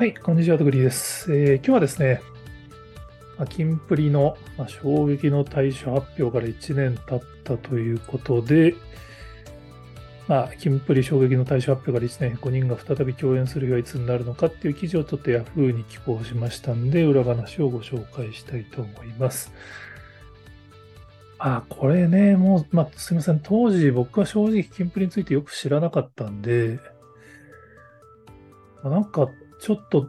はい、こんにちは、とぐりです、えー、今日はですね、キンプリの衝撃の対処発表から1年経ったということで、まあ、キンプリ衝撃の対処発表から1年、5人が再び共演する日はいつになるのかっていう記事をちょっと Yahoo に寄稿しましたんで、裏話をご紹介したいと思います。あ、これね、もう、まあ、すみません。当時僕は正直キンプリについてよく知らなかったんで、なんかちょっと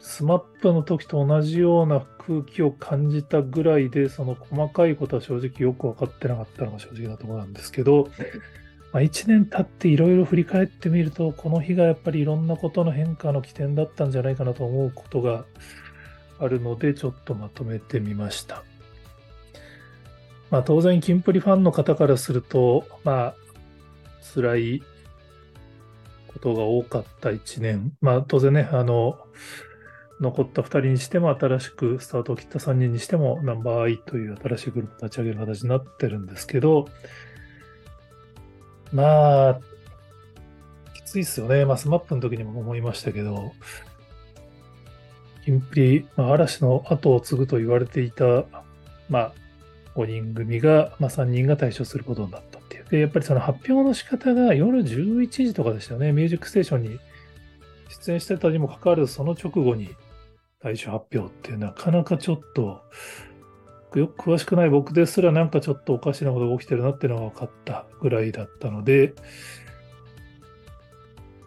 スマップの時と同じような空気を感じたぐらいで、その細かいことは正直よく分かってなかったのが正直なところなんですけど、まあ、1年経っていろいろ振り返ってみると、この日がやっぱりいろんなことの変化の起点だったんじゃないかなと思うことがあるので、ちょっとまとめてみました。まあ、当然、キンプリファンの方からすると、まあ、辛いことが多かった1年。まあ当然ね、あの、残った2人にしても新しくスタートを切った3人にしても Number_i という新しいグループを立ち上げる形になってるんですけど、まあ、きついっすよね。まあ、スマップの時にも思いましたけど、キンプリ、まあ、嵐の後を継ぐと言われていた、まあ、5人組が、まあ、3人が退所することになった。で、やっぱりその発表の仕方が夜11時とかでしたよね。ミュージックステーションに出演してたにもかかわらず、その直後に最初発表ってなかなかちょっと、よく詳しくない僕ですらなんかちょっとおかしなことが起きてるなっていうのが分かったぐらいだったので、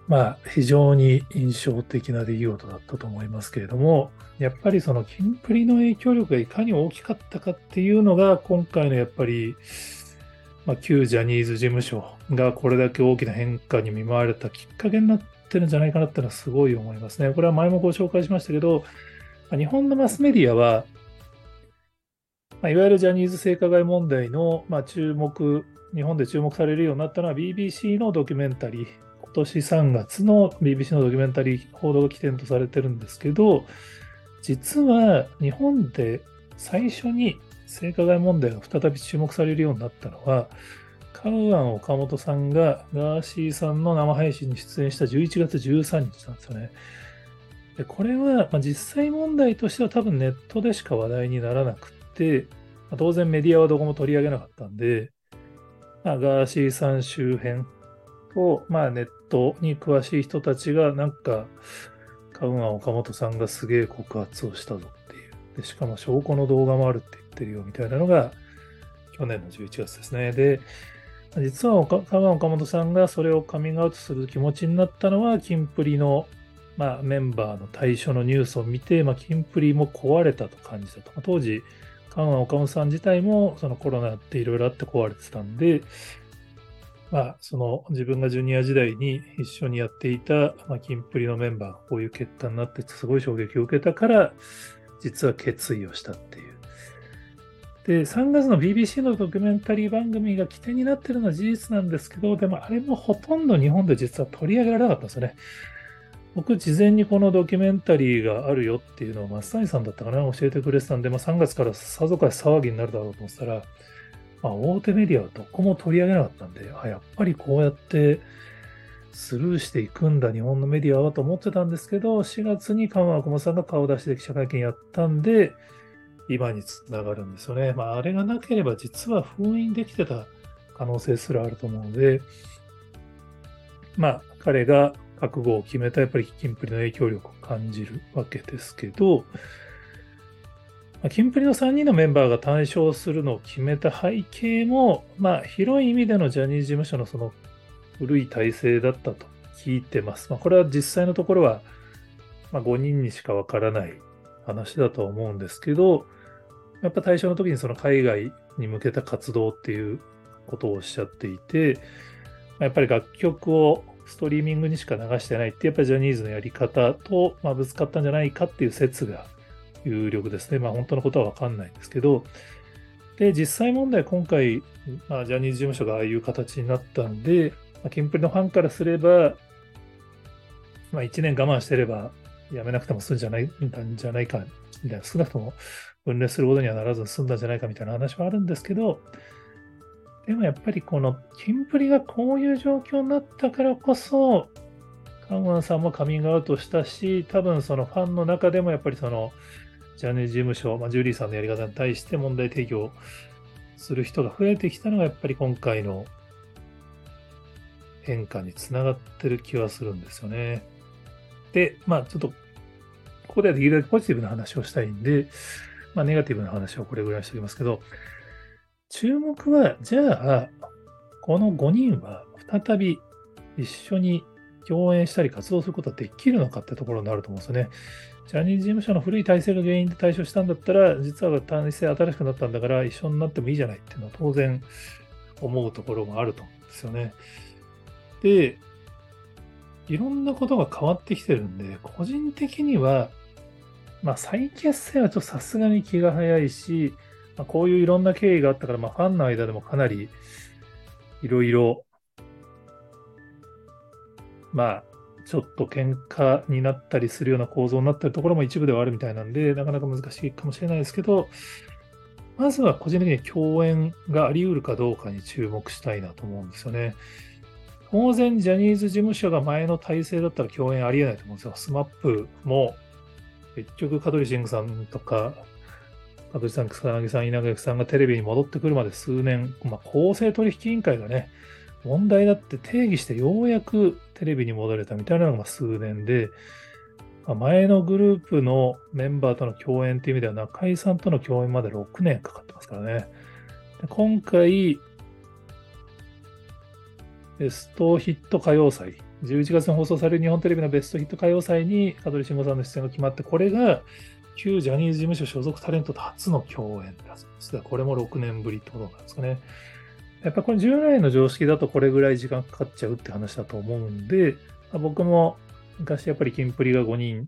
まあ非常に印象的な出来事だったと思いますけれども、やっぱりそのキンプリの影響力がいかに大きかったかっていうのが今回のやっぱりまあ、旧ジャニーズ事務所がこれだけ大きな変化に見舞われたきっかけになってるんじゃないかなってのはすごい思いますね。これは前もご紹介しましたけど、ま、日本のマスメディアは、まあ、いわゆるジャニーズ性加害問題の、まあ、注目、日本で注目されるようになったのは BBC のドキュメンタリー、今年3月の BBC のドキュメンタリー報道が起点とされてるんですけど、実は日本で最初に性加害問題が再び注目されるようになったのは、カウアン岡本さんがガーシーさんの生配信に出演した11月13日なんですよね。でこれは、まあ、実際問題としては多分ネットでしか話題にならなくて、まあ、当然メディアはどこも取り上げなかったんで、まあ、ガーシーさん周辺と、まあ、ネットに詳しい人たちがなんか、カウアン岡本さんがすげえ告発をしたぞ。でしかも証拠の動画もあるって言ってるよみたいなのが去年の11月ですね。で、実は岡川岡本さんがそれをカミングアウトする気持ちになったのは、キンプリの、まあ、メンバーの対象のニュースを見て、まあ、キンプリも壊れたと感じたと。当時、川岡本さん自体もそのコロナっていろいろあって壊れてたんで、まあ、その自分がジュニア時代に一緒にやっていた、まあ、キンプリのメンバーがこういう結果になってすごい衝撃を受けたから、実は決意をしたっていう。で、3月の BBC のドキュメンタリー番組が起点になってるのは事実なんですけど、でもあれもほとんど日本で実は取り上げられなかったんですよね。僕、事前にこのドキュメンタリーがあるよっていうのを松谷さんだったかな、教えてくれてたんで、まあ、3月からさぞかし騒ぎになるだろうと思ったら、まあ、大手メディアはどこも取り上げなかったんで、あやっぱりこうやってスルーしていくんだ、日本のメディアはと思ってたんですけど、4月に川和小さんが顔出して記者会見やったんで、今につながるんですよね。まあ、あれがなければ実は封印できてた可能性すらあると思うので、まあ、彼が覚悟を決めたやっぱりキンプリの影響力を感じるわけですけど、ま、キンプリの3人のメンバーが対象するのを決めた背景も、まあ、広い意味でのジャニーズ事務所のその古い体制だったと聞いてます。まあ、これは実際のところは、まあ、5人にしかわからない話だと思うんですけど、やっぱ対象の時にその海外に向けた活動っていうことをおっしゃっていて、やっぱり楽曲をストリーミングにしか流してないって、やっぱりジャニーズのやり方と、ま、ぶつかったんじゃないかっていう説が有力ですね。まあ本当のことはわかんないんですけど、で、実際問題今回、まあ、ジャニーズ事務所がああいう形になったんで、まあ、キンプリのファンからすれば、まあ1年我慢してればやめなくても済んじゃないんじゃないか、みたいな、少なくとも分裂することにはならず済んだんじゃないかみたいな話はあるんですけど、でもやっぱりこのキンプリがこういう状況になったからこそ、カンワンさんもカミングアウトしたし、多分そのファンの中でもやっぱりその、ジャニーズ事務所、まあ、ジュリーさんのやり方に対して問題提起をする人が増えてきたのが、やっぱり今回の変化につながってる気はするんですよね。で、まあちょっと、ここではできるだけポジティブな話をしたいんで、まあネガティブな話はこれぐらいにしておきますけど、注目は、じゃあ、この5人は再び一緒に共演したり活動することはできるのかってところになると思うんですよね。ジャニーズ事務所の古い体制が原因で対処したんだったら、実は体制新しくなったんだから一緒になってもいいじゃないっていうのは当然思うところもあると思うんですよね。で、いろんなことが変わってきてるんで、個人的には、まあ再結成はちょっとさすがに気が早いし、まあ、こういういろんな経緯があったから、まあファンの間でもかなりいろいろ、まあちょっと喧嘩になったりするような構造になってるところも一部ではあるみたいなんで、なかなか難しいかもしれないですけど、まずは個人的に共演があり得るかどうかに注目したいなと思うんですよね。当然、ジャニーズ事務所が前の体制だったら共演ありえないと思うんですよ。スマップも、結局、香取慎吾さんとか、香取さん、草彅さん、稲垣さんがテレビに戻ってくるまで数年、まあ、公正取引委員会がね、問題だって提起してようやくテレビに戻れたみたいなのが数年で、まあ、前のグループのメンバーとの共演っていう意味では中居さんとの共演まで6年かかってますからね。今回、ベストヒット歌謡祭、11月に放送される日本テレビのベストヒット歌謡祭に香取慎吾さんの出演が決まって、これが旧ジャニーズ事務所所属タレントと初の共演だそうです。これも6年ぶりってことなんですかね。やっぱこれ従来の常識だとこれぐらい時間かかっちゃうって話だと思うんで、僕も昔やっぱりキンプリが5人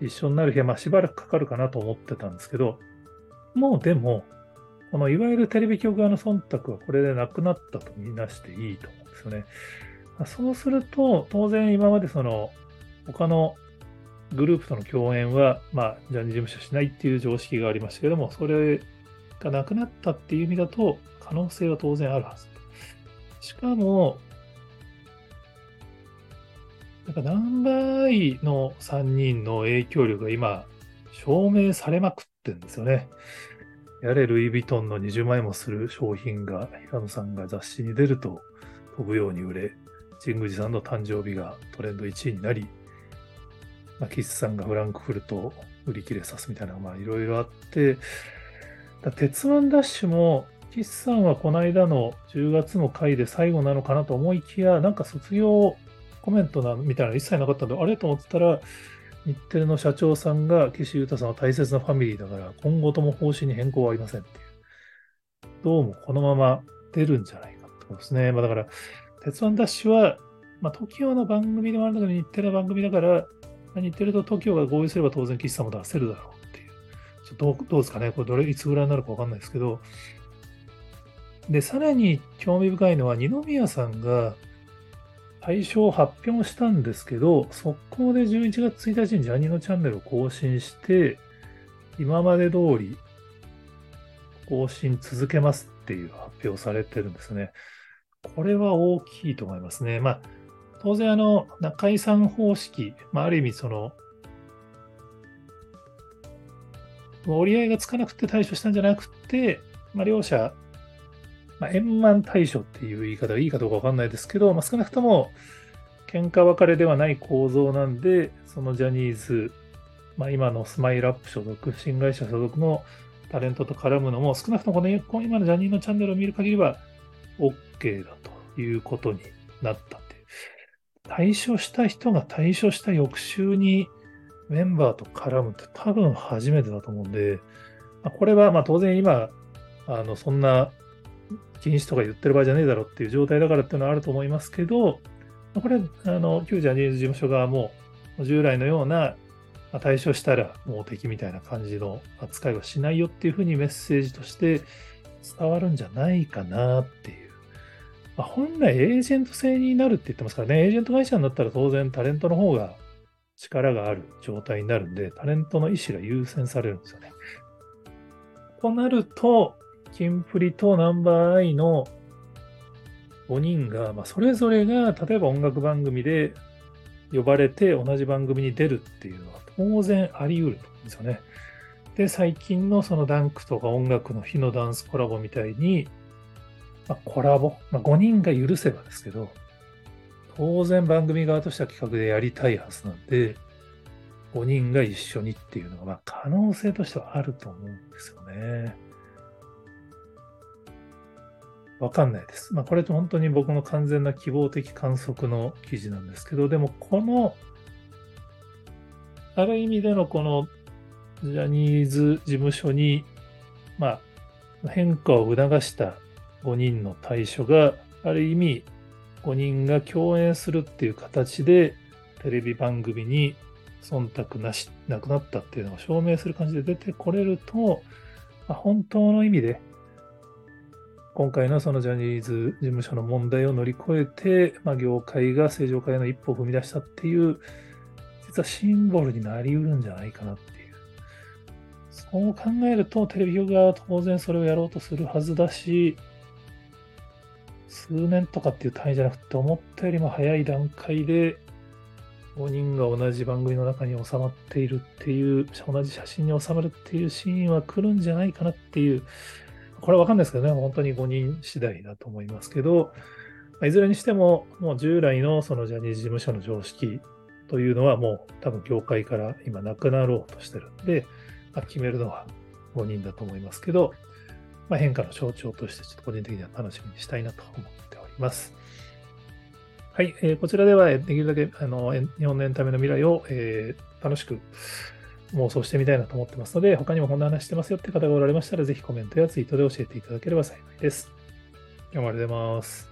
一緒になる日はまあしばらくかかるかなと思ってたんですけど、もうでも、このいわゆるテレビ局側の忖度はこれでなくなったとみなしていいと思うんですよね。そうすると、当然今までその他のグループとの共演は、まあ、ジャニーズ事務所しないっていう常識がありましたけども、それがなくなったっていう意味だと、可能性は当然あるはず。しかも、なんかナンバーアイの3人の影響力が今、証明されまくってるんですよね。やれルイ・ヴィトンの20万円もする商品が、平野さんが雑誌に出ると飛ぶように売れ、神宮寺さんの誕生日がトレンド1位になり、まあ、キスさんがフランクフルト売り切れさすみたいなのがいろいろあって、鉄腕ダッシュも岸さんはこの間の10月の回で最後なのかなと思いきや、なんか卒業コメントなみたいなの一切なかったんで、あれと思ってたら、日テレの社長さんが岸優太さんは大切なファミリーだから、今後とも方針に変更はありませんっていう。どうもこのまま出るんじゃないかってことですね。まあだから、鉄腕ダッシュは、まあ TOKIO の番組でもあるんだけど、日テレの番組だから、日テレと TOKIO が合意すれば当然岸さんも出せるだろうっていう。ちょっとどうどうですかねこれどれ、いつぐらいになるかわかんないですけど、で、さらに興味深いのは、二宮さんが対象を発表したんですけど、速攻で11月1日にジャニーのチャンネルを更新して、今まで通り更新続けますっていう発表されてるんですね。これは大きいと思いますね。まあ、当然あの、中井さん方式、まあ、ある意味その、折り合いがつかなくて対処したんじゃなくて、まあ、両者まあ、円満対処っていう言い方がいいかどうかわかんないですけど、まあ、少なくとも喧嘩別れではない構造なんで、そのジャニーズ、まあ、今のスマイルアップ所属、新会社所属のタレントと絡むのも、少なくともこの今のジャニーのチャンネルを見る限りは OK だということになったんで、対処した人が対処した翌週にメンバーと絡むって多分初めてだと思うんで、まあ、これはまあ当然今、あのそんな禁止とか言ってる場合じゃねえだろっていう状態だからっていうのはあると思いますけど、これ、あの、旧ジャニーズ事務所側も、従来のような対処したらもう敵みたいな感じの扱いはしないよっていうふうにメッセージとして伝わるんじゃないかなっていう。まあ、本来エージェント制になるって言ってますからね、エージェント会社になったら当然タレントの方が力がある状態になるんで、タレントの意思が優先されるんですよね。となると、キンプリとナンバーアイの5人が、まあ、それぞれが、例えば音楽番組で呼ばれて同じ番組に出るっていうのは当然あり得ると思うんですよね。で、最近のそのダンクとか音楽の日のダンスコラボみたいに、まあ、コラボ、まあ、5人が許せばですけど、当然番組側としては企画でやりたいはずなんで、5人が一緒にっていうのが、まあ、可能性としてはあると思うんですよね。わかんないです。まあ、これと本当に僕の完全な希望的観測の記事なんですけど、でもこの、ある意味でのこのジャニーズ事務所に、まあ、変化を促した5人の対処が、ある意味、5人が共演するっていう形で、テレビ番組に忖度なし、なくなったっていうのを証明する感じで出てこれると、あ、本当の意味で、今回のそのジャニーズ事務所の問題を乗り越えて、まあ、業界が正常化への一歩を踏み出したっていう、実はシンボルになりうるんじゃないかなっていう。そう考えると、テレビ局側は当然それをやろうとするはずだし、数年とかっていう単位じゃなくて、思ったよりも早い段階で、5人が同じ番組の中に収まっているっていう、同じ写真に収まるっていうシーンは来るんじゃないかなっていう、これはわかんないですけどね、本当に5人次第だと思いますけど、いずれにしても、もう従来のそのジャニーズ事務所の常識というのはもう多分業界から今なくなろうとしてるんで、まあ、決めるのは5人だと思いますけど、まあ、変化の象徴としてちょっと個人的には楽しみにしたいなと思っております。はい、えー、こちらではできるだけあの日本のエンタメの未来を、えー、楽しく妄想してみたいなと思ってますので、他にもこんな話してますよって方がおられましたら、ぜひコメントやツイートで教えていただければ幸いです。今日もありがとうございます。